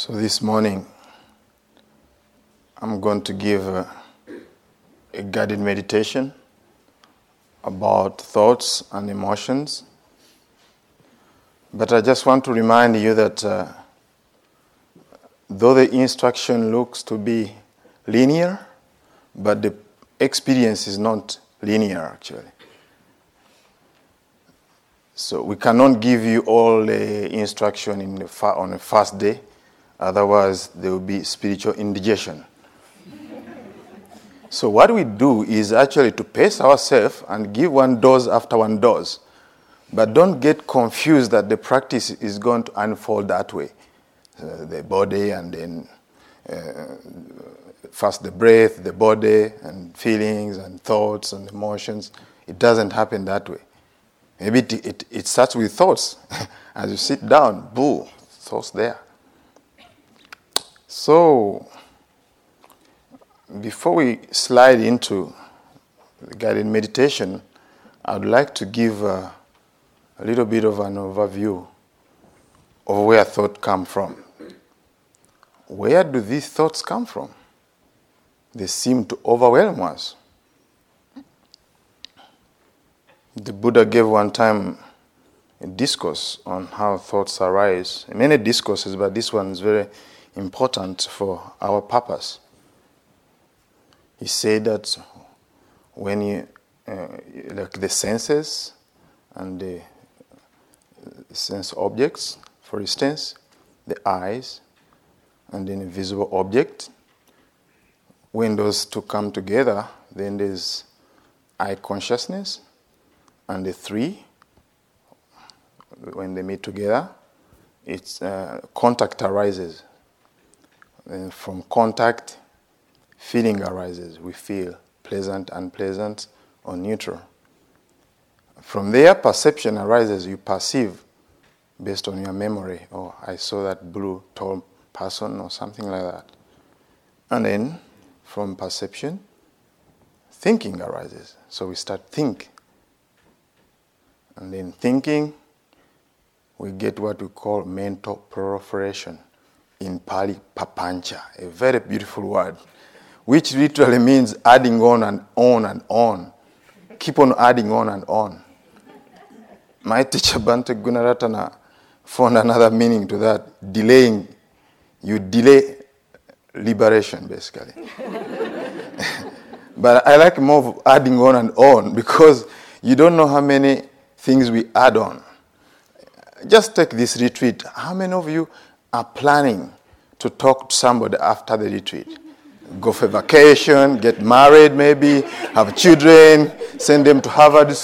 So this morning, I'm going to give a, a guided meditation about thoughts and emotions. But I just want to remind you that uh, though the instruction looks to be linear, but the experience is not linear actually. So we cannot give you all the instruction in the fa- on the first day, otherwise there will be spiritual indigestion. so what we do is actually to pace ourselves and give one dose after one dose. But don't get confused that the practice is going to unfold that way. Uh, the body and then uh, first the breath, the body, and feelings and thoughts and emotions. It doesn't happen that way. Maybe it, it, it starts with thoughts. As you sit down, boo, thoughts there. So, before we slide into guided meditation, I would like to give a, a little bit of an overview of where thought come from. Where do these thoughts come from? They seem to overwhelm us. The Buddha gave one time a discourse on how thoughts arise. Many discourses, but this one is very important for our purpose. He said that when you, uh, like the senses and the sense objects, for instance, the eyes and the invisible object, when those two come together, then there's eye consciousness, and the three, when they meet together, it's uh, contact arises. And from contact, feeling arises. We feel pleasant, unpleasant, or neutral. From there, perception arises. You perceive based on your memory. Oh, I saw that blue tall person, or something like that. And then, from perception, thinking arises. So we start think. And in thinking, we get what we call mental proliferation. In Pali, papancha, a very beautiful word, which literally means adding on and on and on. Keep on adding on and on. My teacher Bhante Gunaratana found another meaning to that delaying. You delay liberation, basically. but I like more adding on and on because you don't know how many things we add on. Just take this retreat. How many of you are planning to talk to somebody after the retreat? Go for vacation, get married, maybe, have children, send them to Harvard,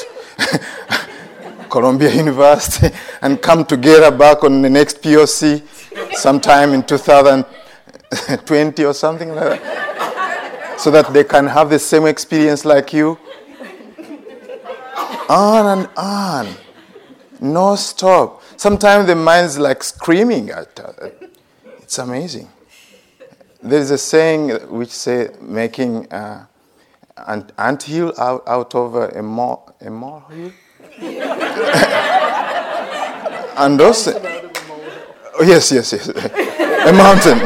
Columbia University, and come together back on the next POC sometime in 2020 or something like that, so that they can have the same experience like you on and on, no stop. Sometimes the mind's like screaming at us. It's amazing. There is a saying which say making uh, an ant hill out, out of a, mole, a molehill. and also, oh, yes, yes, yes, a mountain.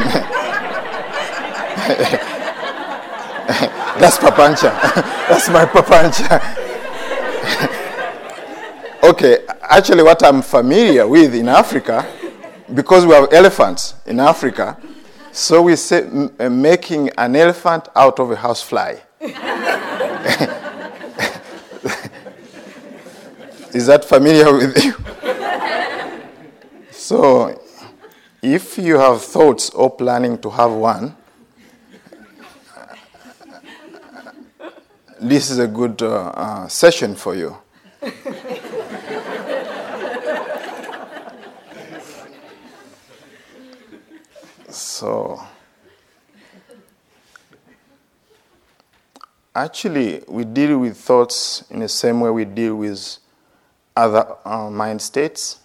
That's papancha. That's my papancha. Okay, actually, what I'm familiar with in Africa, because we have elephants in Africa, so we say m- making an elephant out of a housefly. Is that familiar with you? so, if you have thoughts or planning to have one, this is a good uh, uh, session for you. So, actually, we deal with thoughts in the same way we deal with other uh, mind states.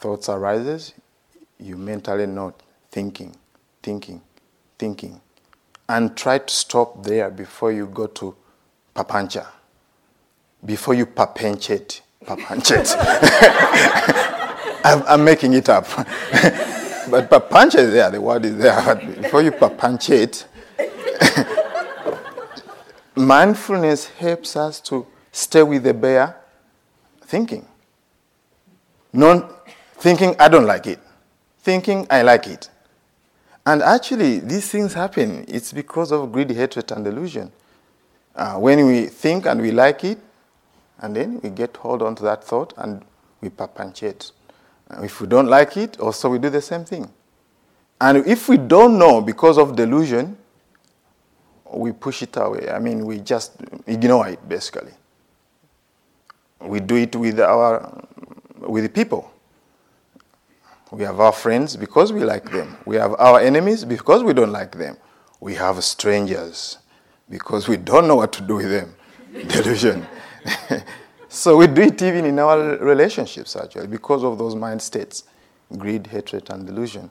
Thoughts arises, you mentally note thinking, thinking, thinking, and try to stop there before you go to papancha, before you papanchate, papanchate. I'm, I'm making it up. but papancha is there, the word is there. But before you papanchate, mindfulness helps us to stay with the bare thinking. Not thinking, I don't like it. Thinking, I like it. And actually, these things happen. It's because of greed, hatred, and delusion. Uh, when we think and we like it, and then we get hold on to that thought and we papanchate. If we don't like it, also we do the same thing. And if we don't know because of delusion, we push it away. I mean, we just ignore it basically. We do it with our with people. We have our friends because we like them. We have our enemies because we don't like them. We have strangers because we don't know what to do with them. Delusion. so we do it even in our relationships, actually, because of those mind states greed, hatred, and delusion.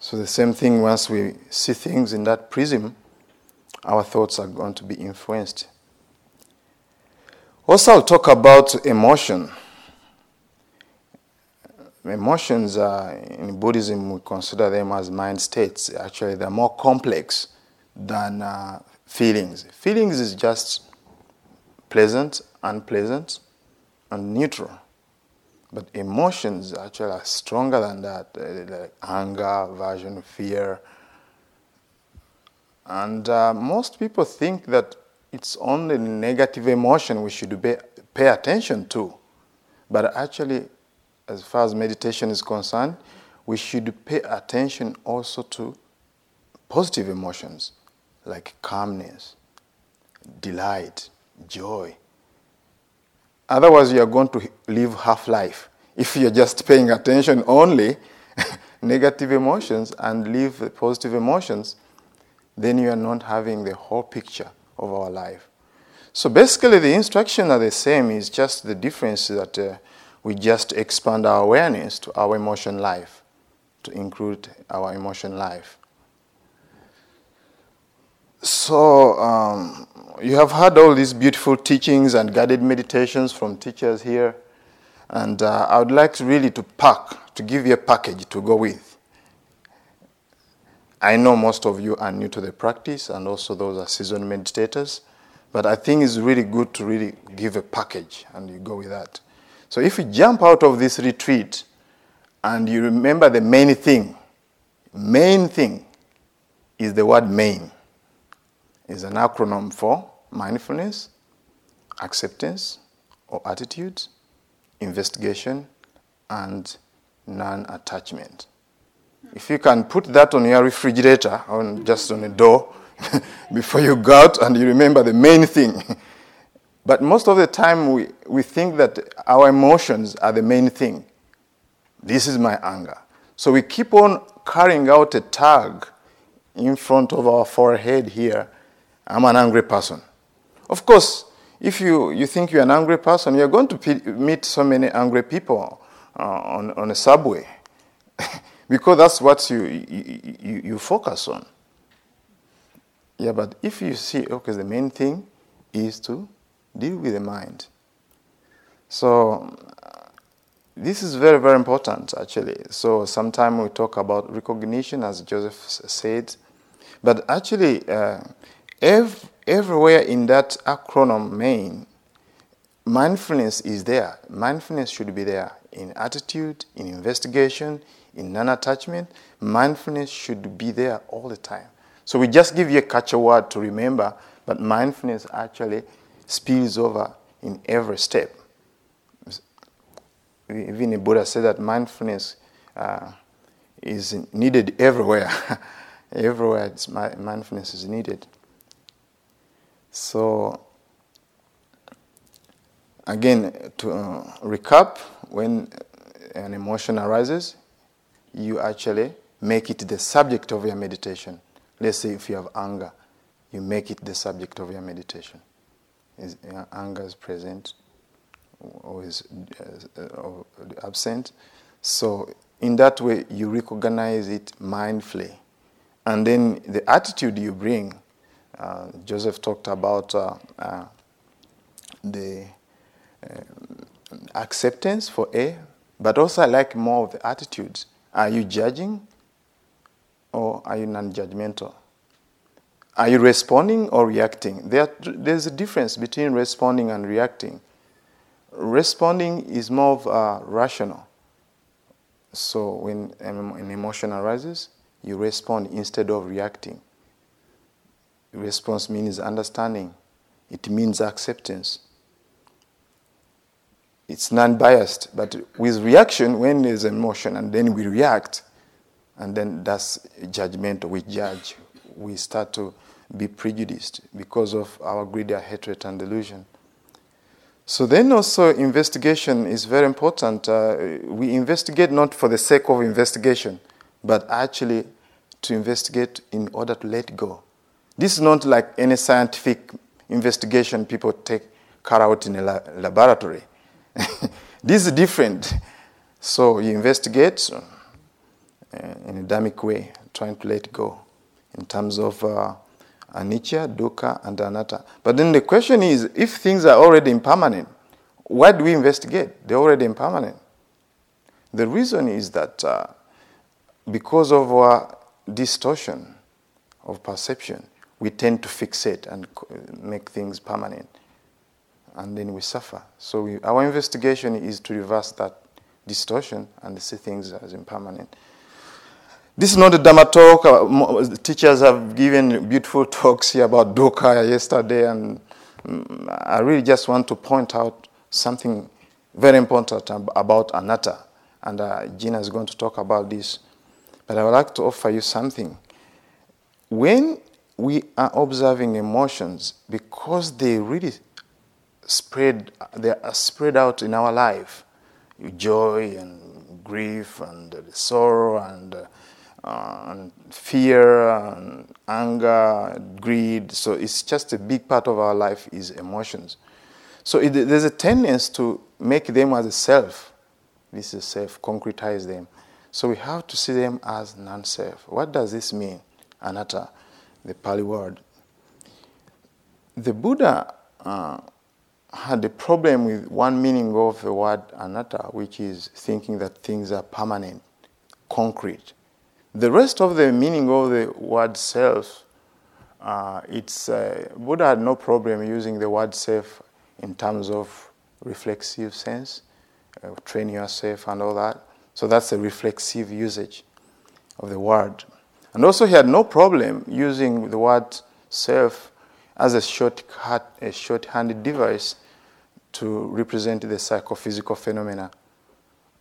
So the same thing, once we see things in that prism, our thoughts are going to be influenced. Also, I'll talk about emotion. Emotions, uh, in Buddhism, we consider them as mind states. Actually, they're more complex than uh, feelings. Feelings is just pleasant, unpleasant, and neutral. But emotions actually are stronger than that, uh, like anger, aversion, fear. And uh, most people think that it's only negative emotion we should be, pay attention to. But actually, as far as meditation is concerned, we should pay attention also to positive emotions like calmness, delight, joy. Otherwise, you are going to live half life. If you're just paying attention only negative emotions and leave the positive emotions, then you are not having the whole picture of our life. So basically, the instructions are the same. It's just the difference that uh, we just expand our awareness to our emotion life, to include our emotion life. So, um, you have heard all these beautiful teachings and guided meditations from teachers here, and uh, I would like really to pack, to give you a package to go with. I know most of you are new to the practice, and also those are seasoned meditators, but I think it's really good to really give a package, and you go with that. So if you jump out of this retreat and you remember the main thing, main thing is the word main. Is an acronym for mindfulness, acceptance or attitude, investigation, and non-attachment. If you can put that on your refrigerator, on just on a door, before you go out, and you remember the main thing, But most of the time, we, we think that our emotions are the main thing. This is my anger. So we keep on carrying out a tag in front of our forehead here I'm an angry person. Of course, if you, you think you're an angry person, you're going to meet so many angry people uh, on, on a subway because that's what you, you, you, you focus on. Yeah, but if you see, okay, the main thing is to deal with the mind. So this is very, very important actually. So sometimes we talk about recognition, as Joseph said, but actually, uh, ev- everywhere in that acronym main, mindfulness is there. Mindfulness should be there in attitude, in investigation, in non attachment. Mindfulness should be there all the time. So we just give you a catch word to remember, but mindfulness actually spills over in every step. Even the Buddha said that mindfulness uh, is needed everywhere. everywhere, mindfulness is needed. So, again, to uh, recap, when an emotion arises, you actually make it the subject of your meditation. Let's say if you have anger, you make it the subject of your meditation is anger is present or is uh, absent. So in that way, you recognize it mindfully, and then the attitude you bring. Uh, Joseph talked about uh, uh, the acceptance for A, But also, I like more of the attitudes. Are you judging or are you non judgmental? Are you responding or reacting? There, there's a difference between responding and reacting. Responding is more of uh, rational. So when an emotion arises, you respond instead of reacting. Response means understanding. It means acceptance. It's non-biased, but with reaction, when there's emotion and then we react, and then that's judgment. We judge. We start to be prejudiced because of our greed, our hatred, and delusion. So then also investigation is very important. Uh, we investigate not for the sake of investigation, but actually to investigate in order to let go. This is not like any scientific investigation people take carry out in a la- laboratory. this is different. So you investigate uh, in a dharmic way, trying to let go in terms of uh, anicca, dukkha, and anatta. But then the question is if things are already impermanent, why do we investigate? They're already impermanent. The reason is that uh, because of our distortion of perception, we tend to fixate and make things permanent. And then we suffer. So we, our investigation is to reverse that distortion and see things as impermanent. This is not a Dhamma talk. Uh, teachers have given beautiful talks here about dukkha yesterday, and mm, I really just want to point out something very important about anatta. And uh, Gina is going to talk about this. But I would like to offer you something. When we are observing emotions because they really spread they are spread out in our life. Joy and grief and sorrow and, uh, and fear and anger greed. So it's just a big part of our life is emotions. So it, there's a tendency to make them as a self. This is self concretize them. So we have to see them as non-self. What does this mean? Anatta the Pali word. The Buddha uh, had a problem with one meaning of the word anatta, which is thinking that things are permanent, concrete. The rest of the meaning of the word self, uh, it's uh, Buddha had no problem using the word self in terms of reflexive sense, uh, train yourself and all that. So that's a reflexive usage of the word. And also, he had no problem using the word self as a shortcut, a shorthanded device to represent the psychophysical phenomena.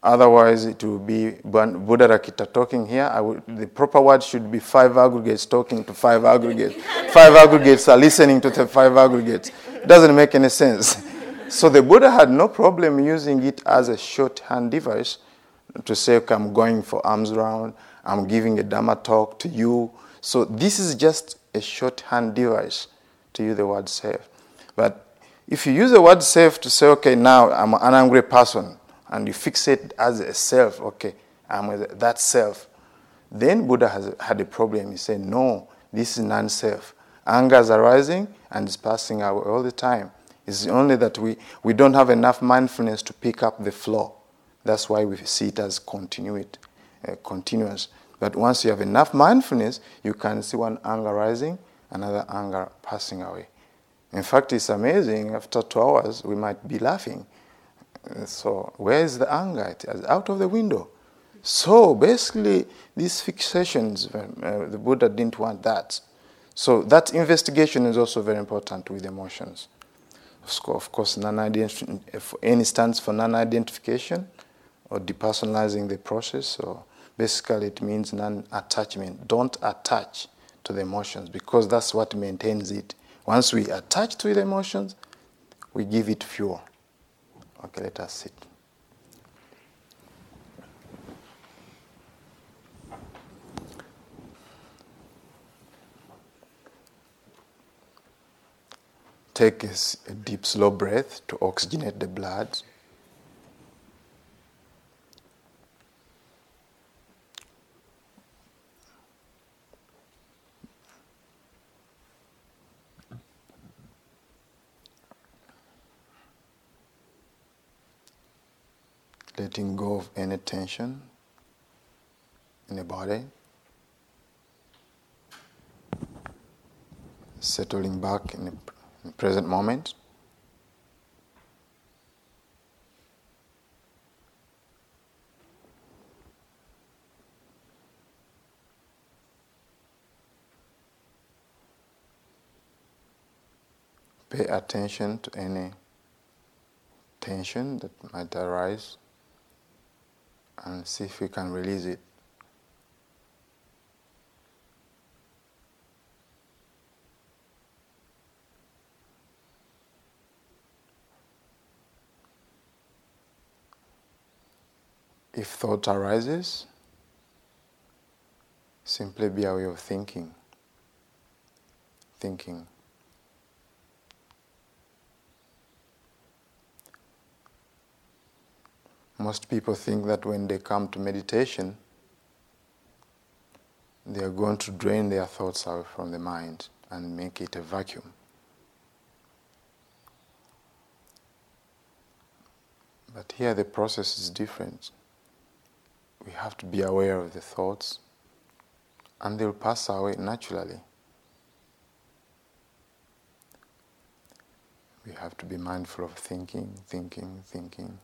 Otherwise, it would be Buddharakkhita talking here. Would, the proper word should be five aggregates talking to five aggregates. five aggregates are listening to the five aggregates. It doesn't make any sense. So the Buddha had no problem using it as a shorthand device to say, I'm going for alms round, I'm giving a Dharma talk to you. So this is just a shorthand device to use the word self. But if you use the word self to say, okay, now I'm an angry person, and you fix it as a self, okay, I'm that self, then Buddha has had a problem. He said, no, this is non self. Anger is arising and it's passing away all the time. It's only that we, we don't have enough mindfulness to pick up the flaw. That's why we see it as continuity uh, continuous. But once you have enough mindfulness, you can see one anger rising, another anger passing away. In fact, it's amazing. After two hours, we might be laughing. So, where is the anger? It is out of the window. So, basically, these fixations, uh, the Buddha didn't want that. So, that investigation is also very important with emotions. Of course, any stands for non identification or depersonalizing the process or Basically, it means non attachment. Don't attach to the emotions because that's what maintains it. Once we attach to the emotions, we give it fuel. Okay, let us sit. Take a deep, slow breath to oxygenate the blood. Letting go of any tension in the body, settling back in the, in the present moment. Pay attention to any tension that might arise and see if we can release it. If thought arises, simply be aware of thinking. Thinking. Most people think that when they come to meditation, they are going to drain their thoughts out from the mind and make it a vacuum. But here the process is different. We have to be aware of the thoughts, and they'll pass away naturally. We have to be mindful of thinking, thinking, thinking.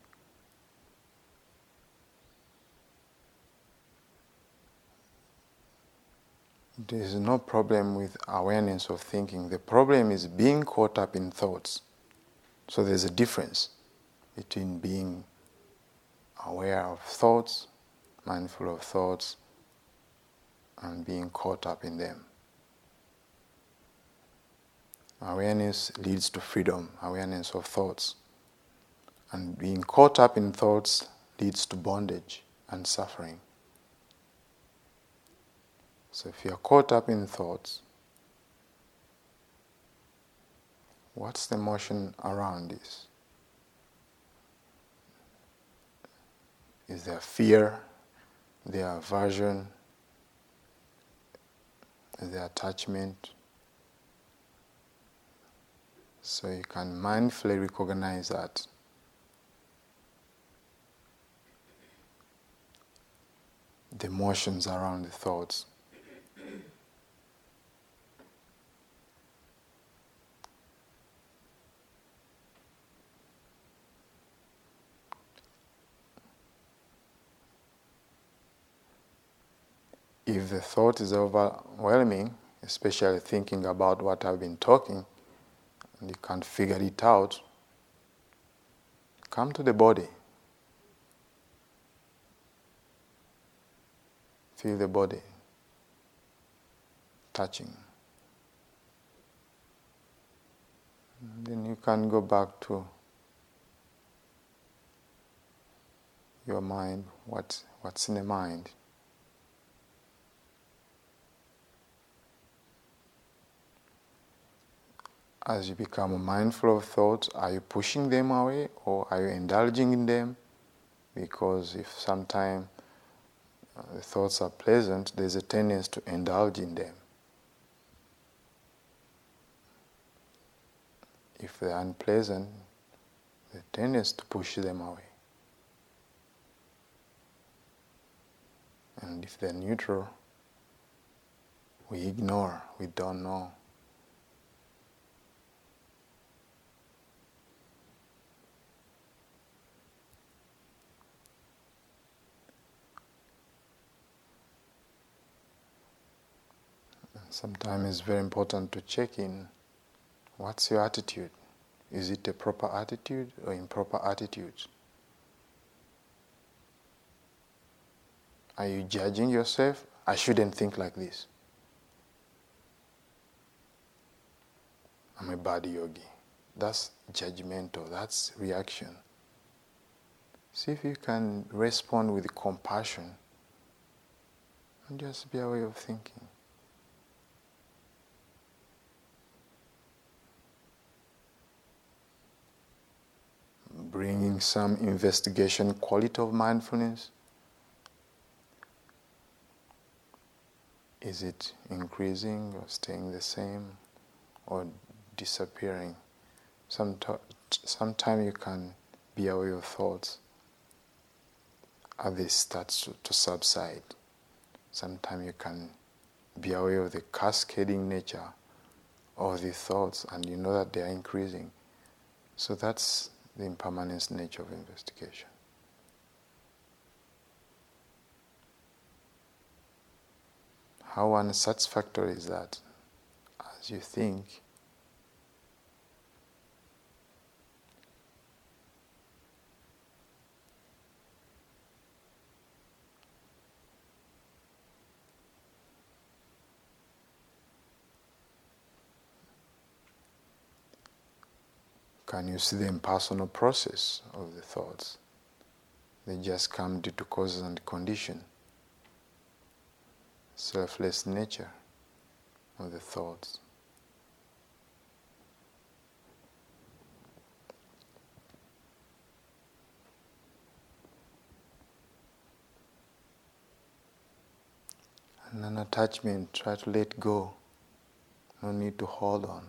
There is no problem with awareness of thinking. The problem is being caught up in thoughts. So there's a difference between being aware of thoughts, mindful of thoughts, and being caught up in them. Awareness leads to freedom, awareness of thoughts. And being caught up in thoughts leads to bondage and suffering. So if you're caught up in thoughts, what's the motion around this? Is there fear? There aversion? Is there attachment? So you can mindfully recognize that. The motions around the thoughts. If the thought is overwhelming, especially thinking about what I've been talking, and you can't figure it out, come to the body. Feel the body touching. And then you can go back to your mind, what, what's in the mind. As you become mindful of thoughts, are you pushing them away or are you indulging in them? Because if sometimes uh, the thoughts are pleasant, there's a tendency to indulge in them. If they're unpleasant, the tendency to push them away. And if they're neutral, we ignore, we don't know. Sometimes it's very important to check in what's your attitude? Is it a proper attitude or improper attitude? Are you judging yourself? I shouldn't think like this. I'm a bad yogi. That's judgmental, that's reaction. See if you can respond with compassion and just be a way of thinking. Bringing some investigation quality of mindfulness? Is it increasing or staying the same or disappearing? Sometimes you can be aware of thoughts others start to, to subside. Sometimes you can be aware of the cascading nature of the thoughts and you know that they are increasing. So that's the impermanence nature of investigation. How unsatisfactory is that? As you think, Can you see the impersonal process of the thoughts? They just come due to causes and condition. Selfless nature of the thoughts. And non attachment, try to let go. No need to hold on.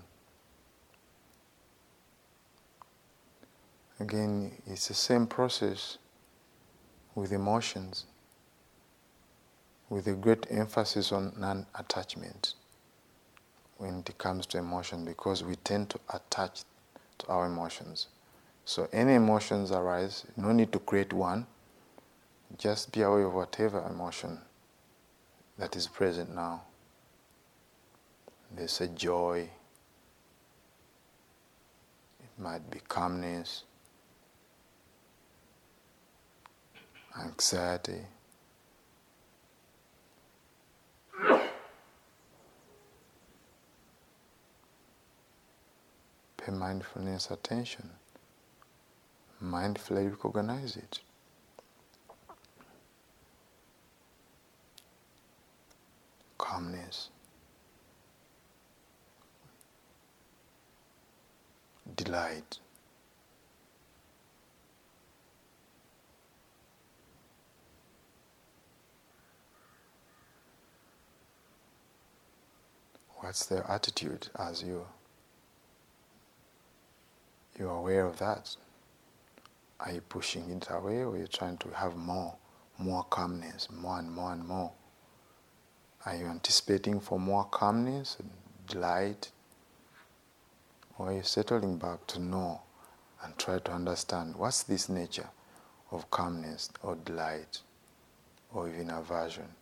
Again, it's the same process with emotions, with a great emphasis on non attachment when it comes to emotion because we tend to attach to our emotions. So, any emotions arise, no need to create one, just be aware of whatever emotion that is present now. There's a joy, it might be calmness anxiety. Pay mindfulness attention. Mindfully recognize it. Calmness. Delight. What's their attitude as you you're aware of that? Are you pushing it away or are you trying to have more, more calmness, more and more and more? Are you anticipating for more calmness and delight? Or are you settling back to know and try to understand what's this nature of calmness or delight or even aversion?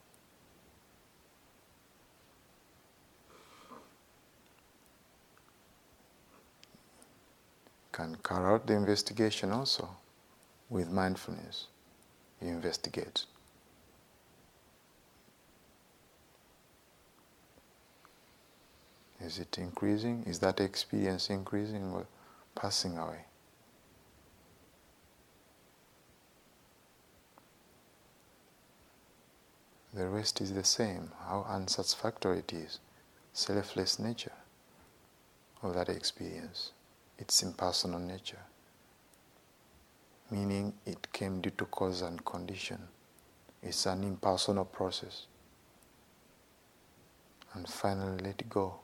Can carry out the investigation also with mindfulness. You investigate. Is it increasing? Is that experience increasing or passing away? The rest is the same, how unsatisfactory it is, selfless nature of that experience its impersonal nature, meaning it came due to cause and condition. It's an impersonal process. And finally, let go.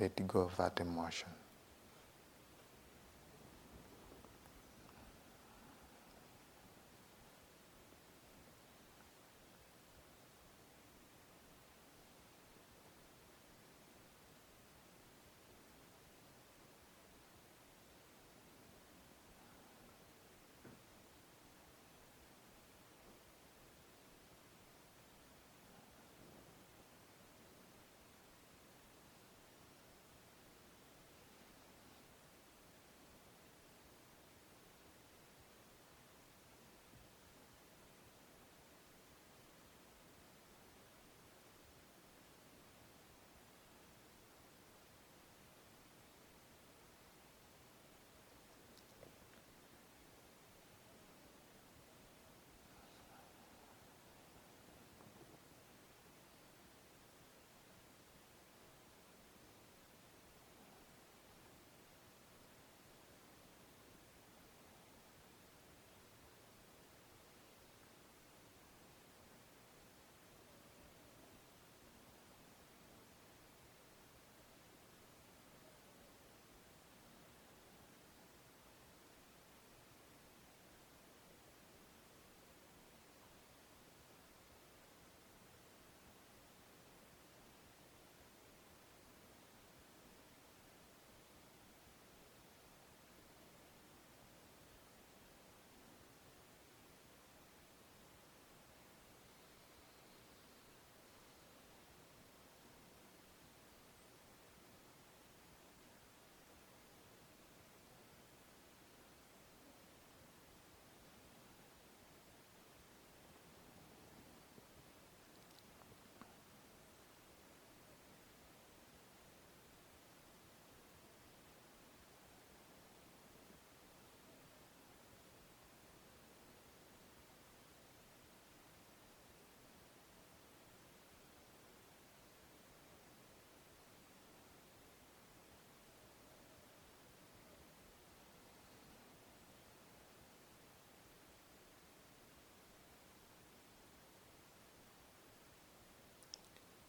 Let go of that emotion.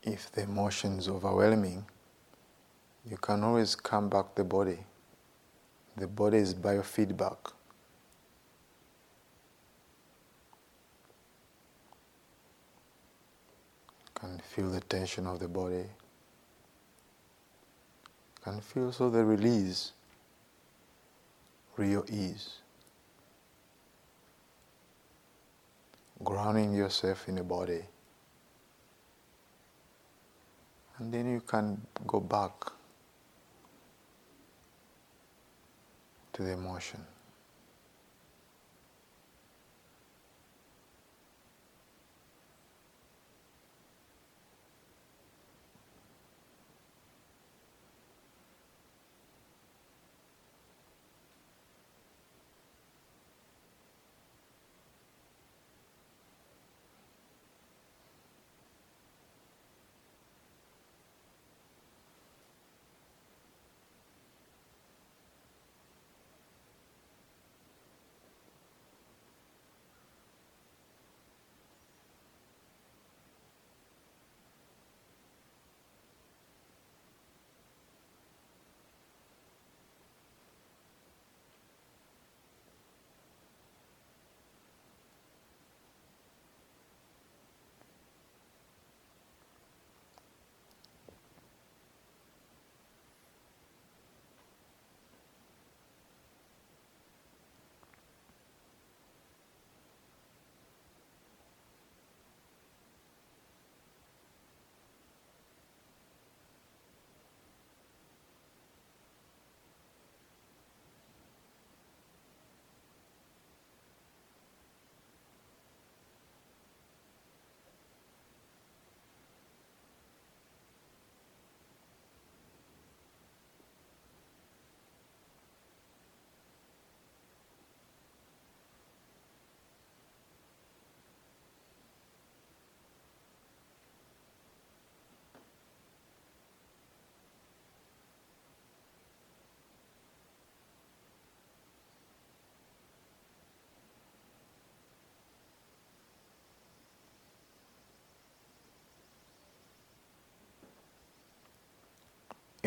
If the emotion is overwhelming, you can always come back the body. The body is biofeedback. You can feel the tension of the body. You can feel also the release, real ease. Grounding yourself in the body. And then you can go back to the emotion.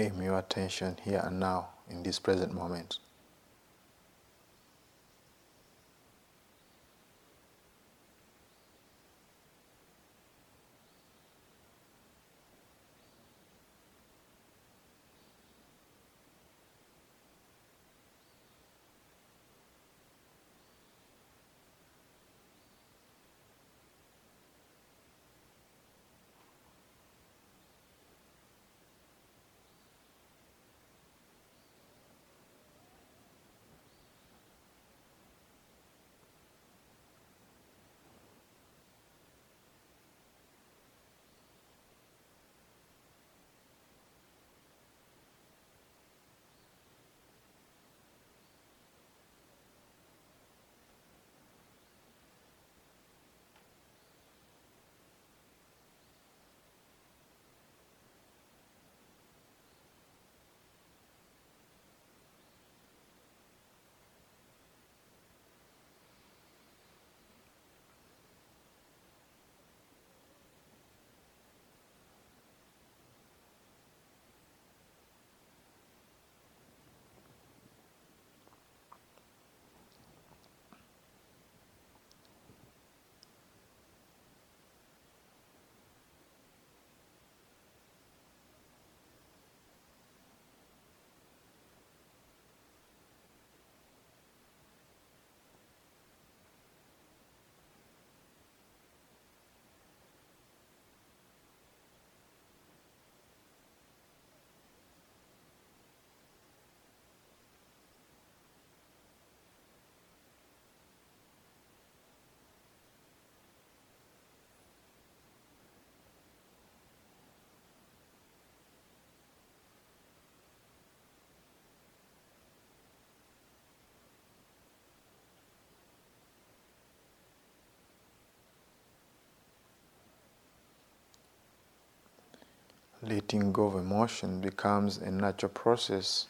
Aim your attention here and now in this present moment. Letting go of emotion becomes a natural process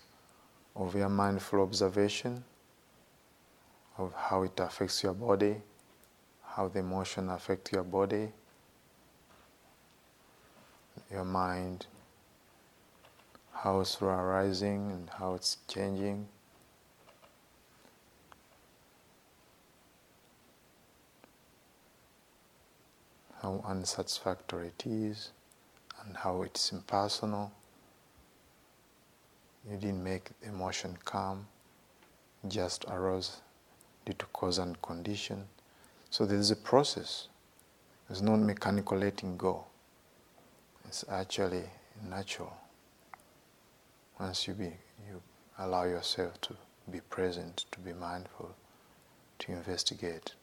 of your mindful observation of how it affects your body, how the emotion affects your body, your mind, how it's arising and how it's changing. How unsatisfactory it is and how it's impersonal. You didn't make the emotion come, just arose due to cause and condition. So there's a process. There's no mechanical letting go. It's actually natural. Once you be you allow yourself to be present, to be mindful, to investigate.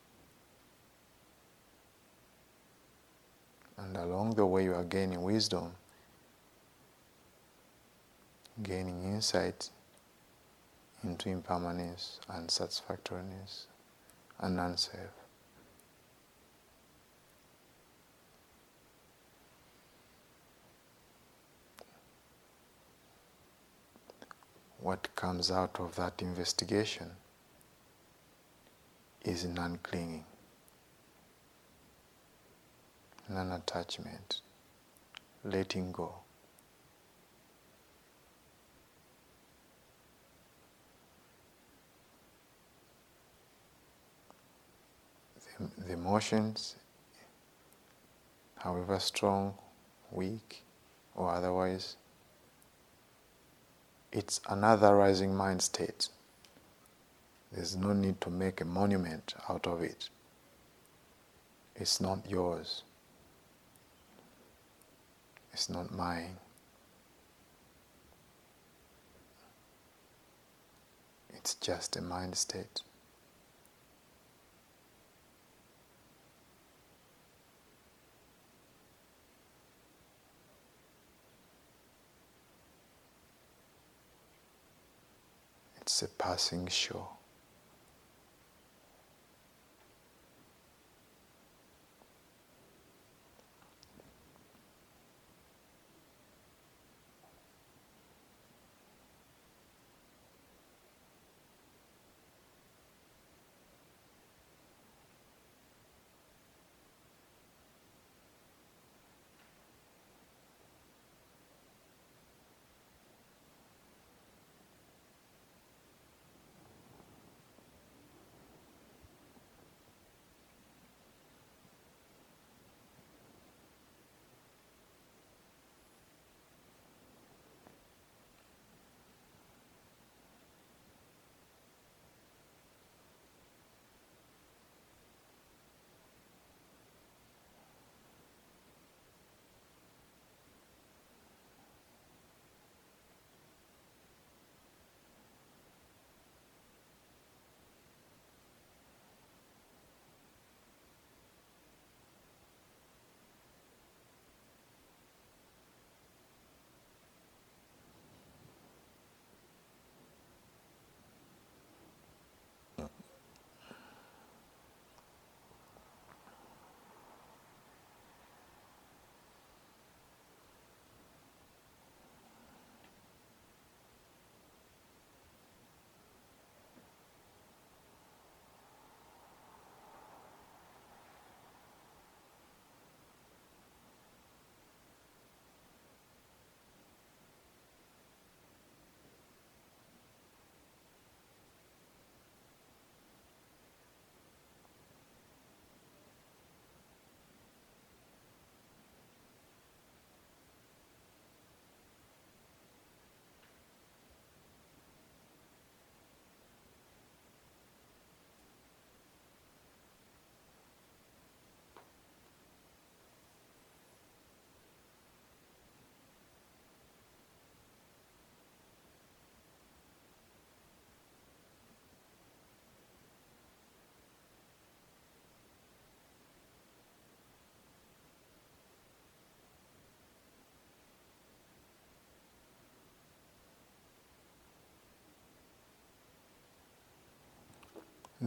And along the way you are gaining wisdom, gaining insight into impermanence, unsatisfactoriness, and unself. What comes out of that investigation is non clinging, non attachment, letting go. the emotions, however strong, weak, or otherwise, it's another rising mind state. There's no need to make a monument out of it. It's not yours. It's not mine. It's just a mind state. It's a passing show.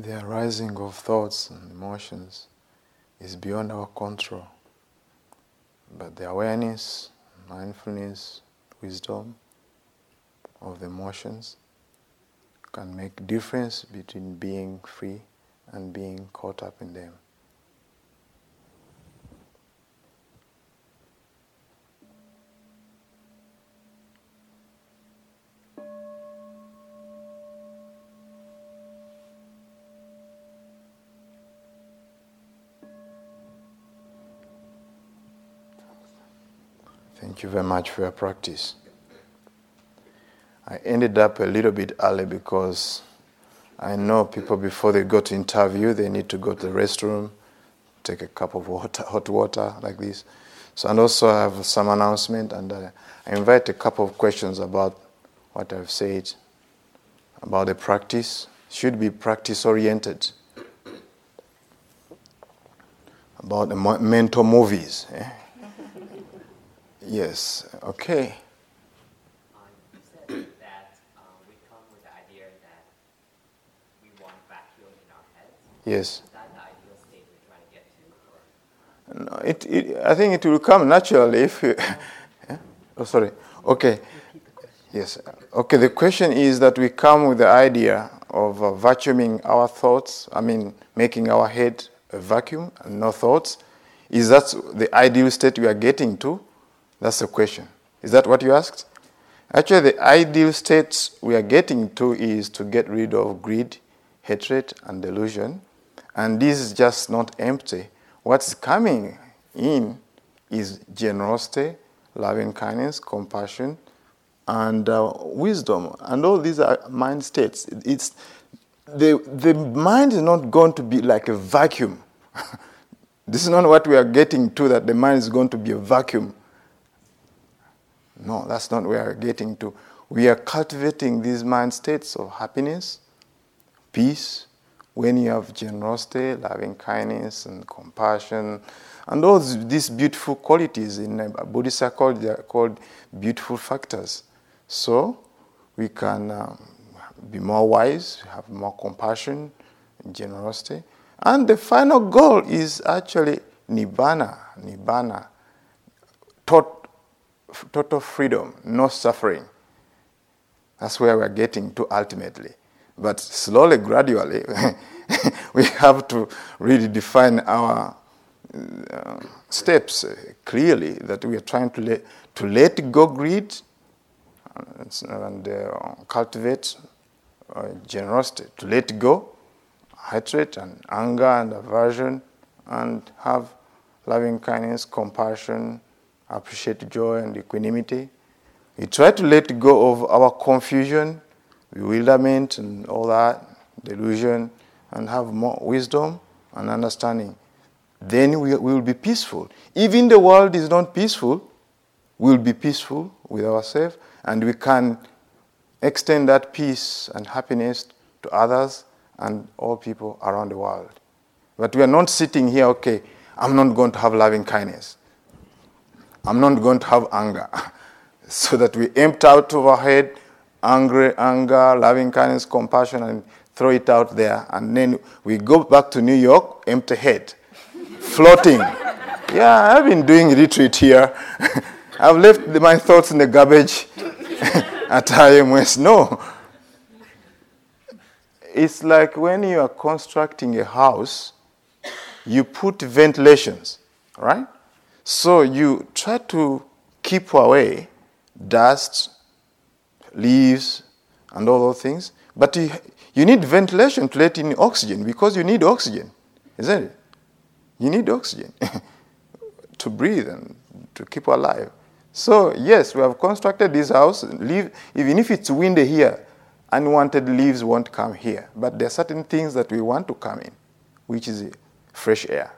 The arising of thoughts and emotions is beyond our control. But the awareness, mindfulness, wisdom of the emotions can make difference between being free and being caught up in them. Thank you very much for your practice. I ended up a little bit early because I know people before they go to interview, they need to go to the restroom, take a cup of water, hot water like this. So, and also I have some announcement, and I, invite a couple of questions about what I've said about the practice. Should be practice oriented. About the mental movies. Eh? Yes. Okay. Yes. No, it, it, I think it will come naturally if you. oh, sorry. Okay. Yes. Okay. The question is that we come with the idea of uh, vacuuming our thoughts. I mean, making our head a vacuum and no thoughts. Is that the ideal state we are getting to? That's the question. Is that what you asked? Actually, the ideal state we are getting to is to get rid of greed, hatred, and delusion and this is just not empty. What's coming in is generosity, loving kindness, compassion, and uh, wisdom. And all these are mind states. It's, the, the mind is not going to be like a vacuum. this is not what we are getting to, that the mind is going to be a vacuum. No, that's not where we're getting to. We are cultivating these mind states of happiness, peace, when you have generosity, loving kindness, and compassion, and all these beautiful qualities in Buddhist psychology are called beautiful factors. So we can uh, be more wise, have more compassion, generosity. And the final goal is actually nibbana, nibbana, total freedom, no suffering. That's where we're getting to ultimately. But slowly, gradually, we have to really define our uh, steps clearly that we are trying to let, to let go greed and, and uh, cultivate uh, generosity, to let go hatred and anger and aversion, and have loving kindness, compassion, appreciate joy and equanimity. We try to let go of our confusion bewilderment and all that, delusion, and have more wisdom and understanding, then we, we will be peaceful. Even the world is not peaceful, we will be peaceful with ourselves, and we can extend that peace and happiness to others and all people around the world. But we are not sitting here, okay, I'm not going to have loving kindness. I'm not going to have anger. so that we empty out of our head anger, anger, loving kindness, compassion, and throw it out there. And then we go back to New York, empty head, floating. Yeah, I've been doing retreat here. I've left my thoughts in the garbage at IMS. No. It's like when you are constructing a house, you put ventilations, right? So you try to keep away dust, leaves, and all those things. But you, you need ventilation to let in oxygen because you need oxygen, isn't it? You need oxygen to breathe and to keep alive. So, yes, we have constructed this house. Leave, even if it's windy here, unwanted leaves won't come here. But there are certain things that we want to come in, which is fresh air.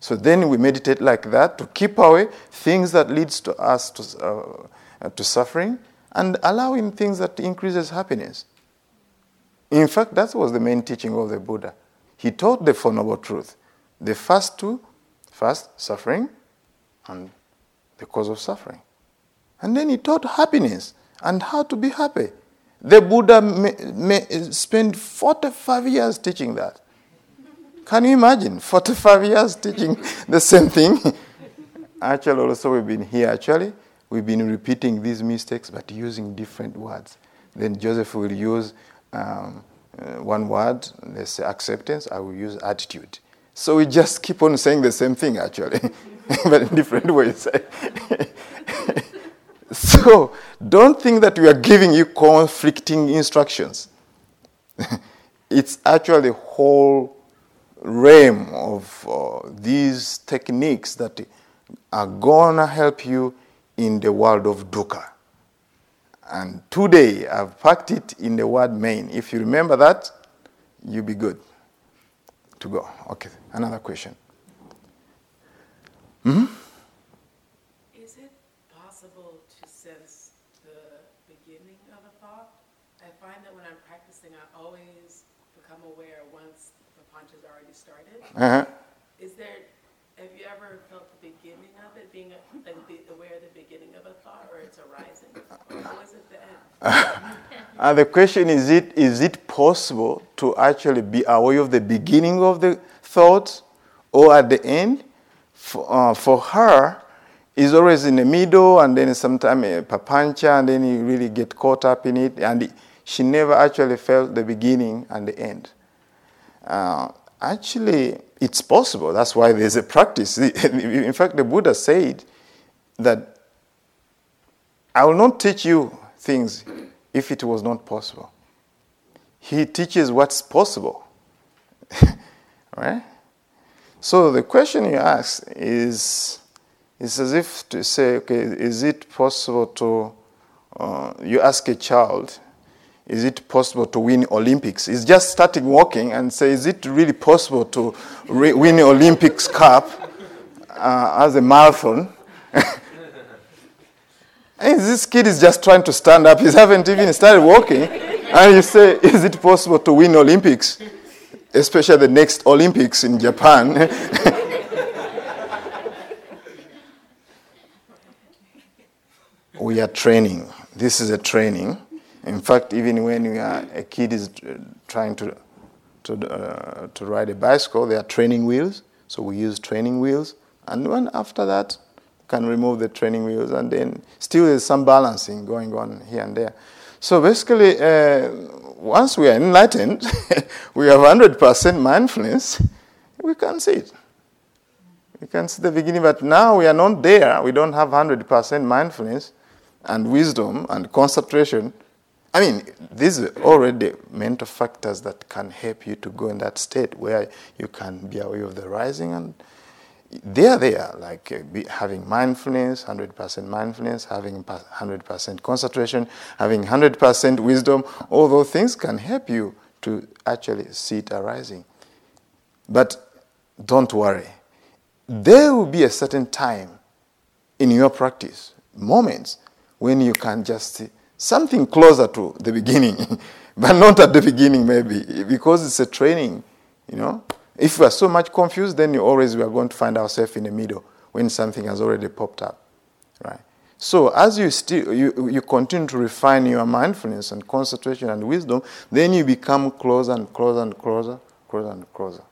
So then we meditate like that to keep away things that leads to us to, uh, to suffering and allowing things that increases happiness. In fact, that was the main teaching of the Buddha. He taught the Four Noble Truths. The first two, first suffering and the cause of suffering. And then he taught happiness and how to be happy. The Buddha spent 45 years teaching that. Can you imagine? 45 years teaching the same thing. actually, also, we've been here actually We've been repeating these mistakes but using different words. Then Joseph will use um, uh, one word, let's say acceptance, I will use attitude. So we just keep on saying the same thing actually, but in different ways. so don't think that we are giving you conflicting instructions. it's actually whole realm of uh, these techniques that are going to help you in the world of dukkha. And today I've packed it in the word main. If you remember that, you'll be good to go. Okay, another question. Hmm? Is it possible to sense the beginning of a thought? I find that when I'm practicing, I always become aware once punch has already started. Uh-huh. Is there, have you ever felt the beginning of it, being like aware of the beginning of a thought, or it's arising? Or is it the end? uh, the question is it, is it possible to actually be aware of the beginning of the thought or at the end? For, uh, for her, is always in the middle and then sometimes a papancha and then you really get caught up in it and she never actually felt the beginning and the end. Uh, actually, it's possible. That's why there's a practice. In fact, the Buddha said that I will not teach you things if it was not possible. He teaches what's possible. right? So the question you ask is, it's as if to say, okay, is it possible to, uh, you ask a child, is it possible to win Olympics? He's just starting walking and say, is it really possible to re- win Olympics cup uh, as a marathon? and this kid is just trying to stand up. He hasn't even started walking. And you say, is it possible to win Olympics? Especially the next Olympics in Japan. we are training. This is a training in fact, even when are, a kid is trying to, to, uh, to ride a bicycle, there are training wheels. So we use training wheels. And then after that, can remove the training wheels. And then still there's some balancing going on here and there. So basically, uh, once we are enlightened, we have 100% mindfulness, we can see it. We can see the beginning, but now we are not there. We don't have 100% mindfulness and wisdom and concentration I mean, these are already mental factors that can help you to go in that state where you can be aware of the rising, and they are there, like uh, having mindfulness, 100% mindfulness, having 100% concentration, having 100% wisdom. All those things can help you to actually see it arising. But don't worry, there will be a certain time in your practice, moments, when you can just something closer to the beginning, but not at the beginning maybe, because it's a training, you know. If we are so much confused, then you always we are going to find ourselves in the middle when something has already popped up, right? So as you still you, you continue to refine your mindfulness and concentration and wisdom, then you become closer and closer and closer, closer and closer.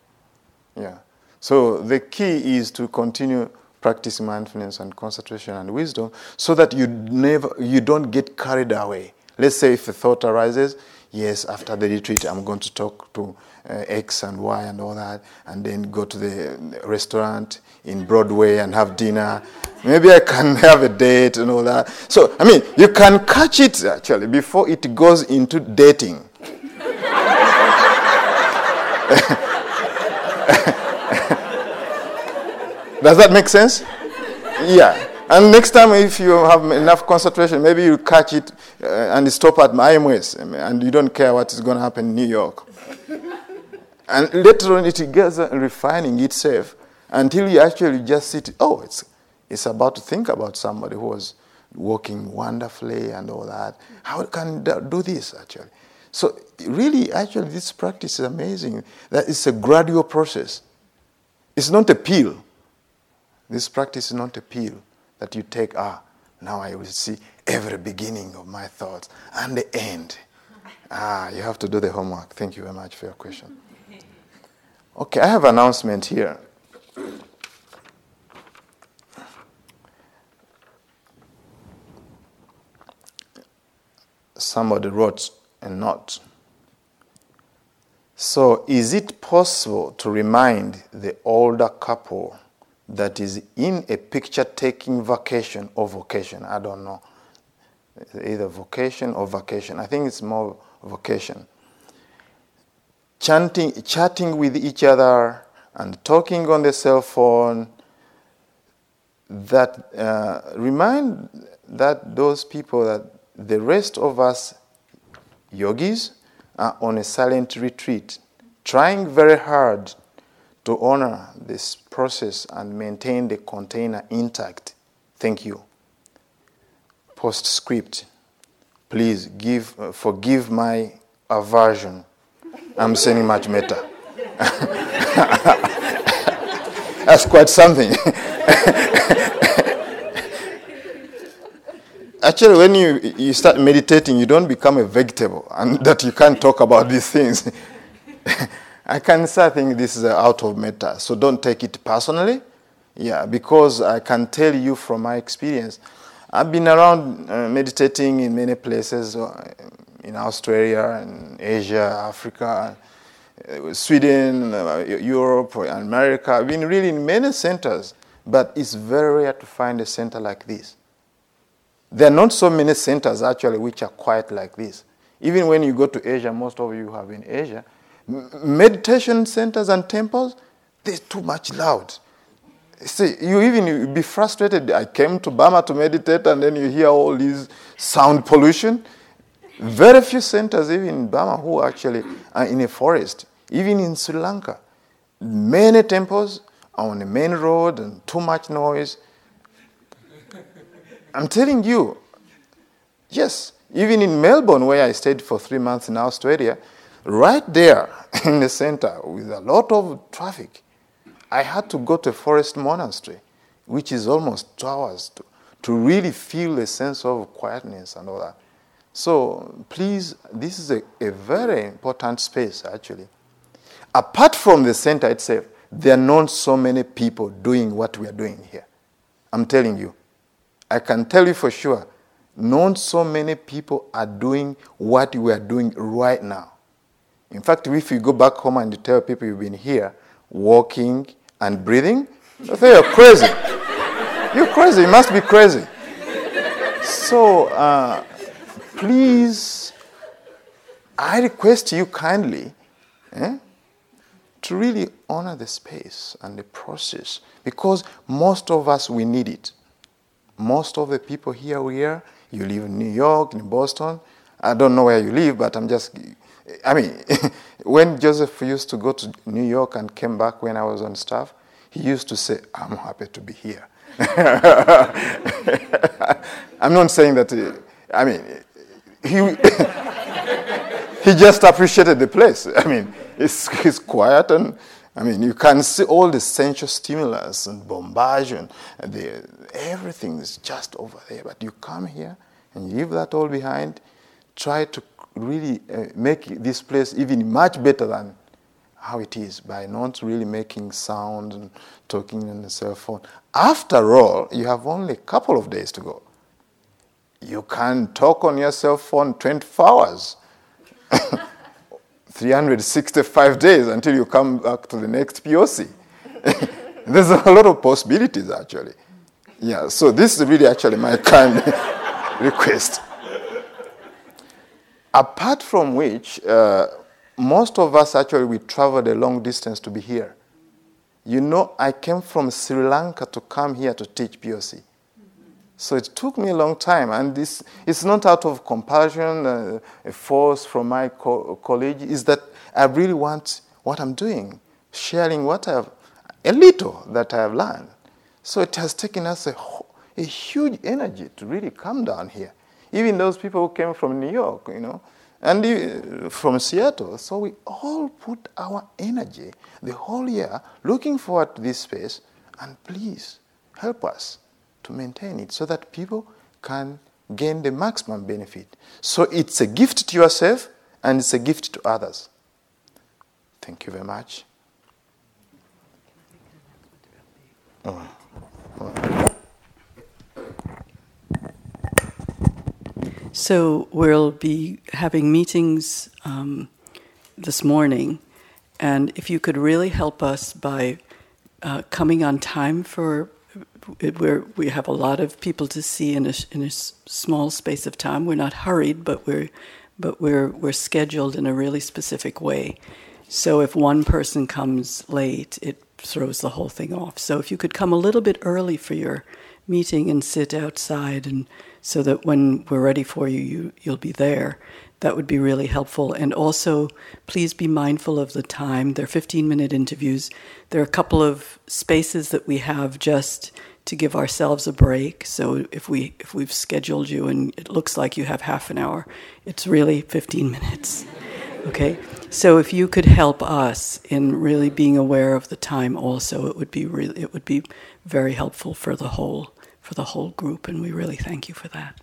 Yeah. So the key is to continue practice mindfulness and concentration and wisdom so that you never you don't get carried away. Let's say if a thought arises yes after the retreat i'm going to talk to uh, x and y and all that and then go to the restaurant in broadway and have dinner. Maybe i can have a date and all that. So i mean you can catch it actually before it goes into dating Does that make sense? Yeah. And next time, if you have enough concentration, maybe you catch it uh, and stop at IMS, and you don't care what is going to happen in New York. and later on, it gets refining itself until you actually just sit. Oh, it's it's about to think about somebody who was working wonderfully and all that. How can do this actually? So really, actually, this practice is amazing. That it's a gradual process. It's not a pill. This practice is not a pill that you take, ah, now I will see every beginning of my thoughts and the end. Ah, you have to do the homework. Thank you very much for your question. Okay, I have an announcement here. Somebody wrote a note. So, is it possible to remind the older couple that is in a picture taking vacation or vocation. I don't know. Either vocation or vacation. I think it's more vocation. Chanting, chatting with each other and talking on the cell phone that uh, remind that those people that the rest of us yogis are on a silent retreat, trying very hard to honor this process and maintain the container intact. Thank you. Postscript. Please give, uh, forgive my aversion. I'm saying much better. That's quite something. Actually, when you, you start meditating, you don't become a vegetable and that you can't talk about these things. I can say I think this is out of metta, so don't take it personally. Yeah, because I can tell you from my experience, I've been around uh, meditating in many places, uh, in Australia and Asia, Africa, uh, Sweden, uh, Europe, America. I've been really in many centers, but it's very rare to find a center like this. There are not so many centers actually which are quiet like this. Even when you go to Asia, most of you have been Asia, meditation centers and temples, they're too much loud. See, you even you be frustrated. I came to Burma to meditate, and then you hear all this sound pollution. Very few centers, even in Burma, who actually are in a forest. Even in Sri Lanka, many temples are on the main road and too much noise. I'm telling you, yes, even in Melbourne, where I stayed for three months in Australia, right there in the center with a lot of traffic, I had to go to Forest Monastery, which is almost two hours to, to really feel a sense of quietness and all that. So please, this is a, a very important space actually. Apart from the center itself, there are not so many people doing what we are doing here. I'm telling you. I can tell you for sure, not so many people are doing what we are doing right now. In fact, if you go back home and tell people you've been here walking and breathing, they say you're crazy. you're crazy. You must be crazy. So, uh, please, I request you kindly eh, to really honor the space and the process because most of us, we need it. Most of the people here we are, you live in New York, in Boston. I don't know where you live, but I'm just, I mean, when Joseph used to go to New York and came back when I was on staff, he used to say, I'm happy to be here. I'm not saying that, I mean, he, he just appreciated the place. I mean, it's, it's quiet and I mean, you can see all the sensual stimulus and bombardment, and the, everything is just over there. But you come here and leave that all behind, try to really uh, make this place even much better than how it is by not really making sound and talking on the cell phone. After all, you have only a couple of days to go. You can talk on your cell phone 24 hours. 365 days until you come back to the next POC. There's a lot of possibilities actually. Yeah, so this is really actually my kind request. Apart from which, uh, most of us actually we traveled a long distance to be here. You know, I came from Sri Lanka to come here to teach POC. So it took me a long time, and this it's not out of compassion, uh, a force from my co- college. Is that I really want what I'm doing, sharing what I've a little that I have learned. So it has taken us a, a huge energy to really come down here. Even those people who came from New York, you know, and from Seattle. So we all put our energy the whole year looking forward to this space, and please help us to maintain it so that people can gain the maximum benefit. So it's a gift to yourself and it's a gift to others. Thank you very much. Oh. So we'll be having meetings um, this morning, and if you could really help us by uh, coming on time for where we have a lot of people to see in a, in a small space of time. We're not hurried, but we're but we're we're scheduled in a really specific way, So if one person comes late, it throws the whole thing off. So if you could come a little bit early for your meeting and sit outside and so that when we're ready for you, you you'll be there. That would be really helpful. And also, please be mindful of the time. They're 15 minute interviews. There are a couple of spaces that we have just to give ourselves a break. So if we if we've scheduled you and it looks like you have half an hour, it's really 15 minutes. Okay? So if you could help us in really being aware of the time also, it would be really it would be very helpful for the whole for the whole group and we really thank you for that.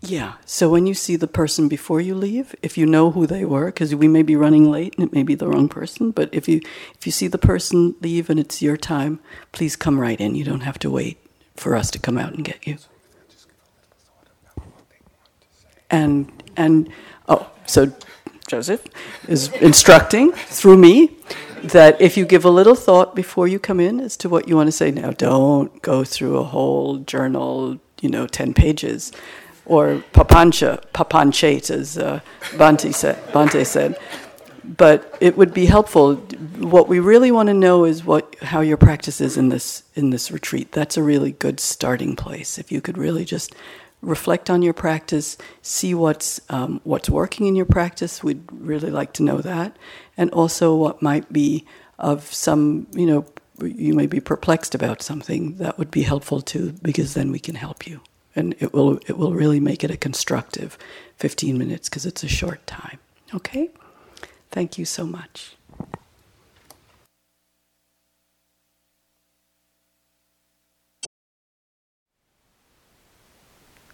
Yeah. So when you see the person before you leave, if you know who they were, because we may be running late and it may be the wrong person, but if you if you see the person leave and it's your time, please come right in. You don't have to wait for us to come out and get you. And and oh, so Joseph is instructing through me that if you give a little thought before you come in as to what you want to say, now don't go through a whole journal, you know, ten pages or papancha, papanchet, as uh, Bhante, said, Bhante said. But it would be helpful. What we really want to know is what how your practice is in this in this retreat. That's a really good starting place. If you could really just reflect on your practice, see what's um, what's working in your practice. We'd really like to know that, and also what might be of some you know you may be perplexed about something that would be helpful too, because then we can help you and it will it will really make it a constructive 15 minutes because it's a short time. Okay? Thank you so much.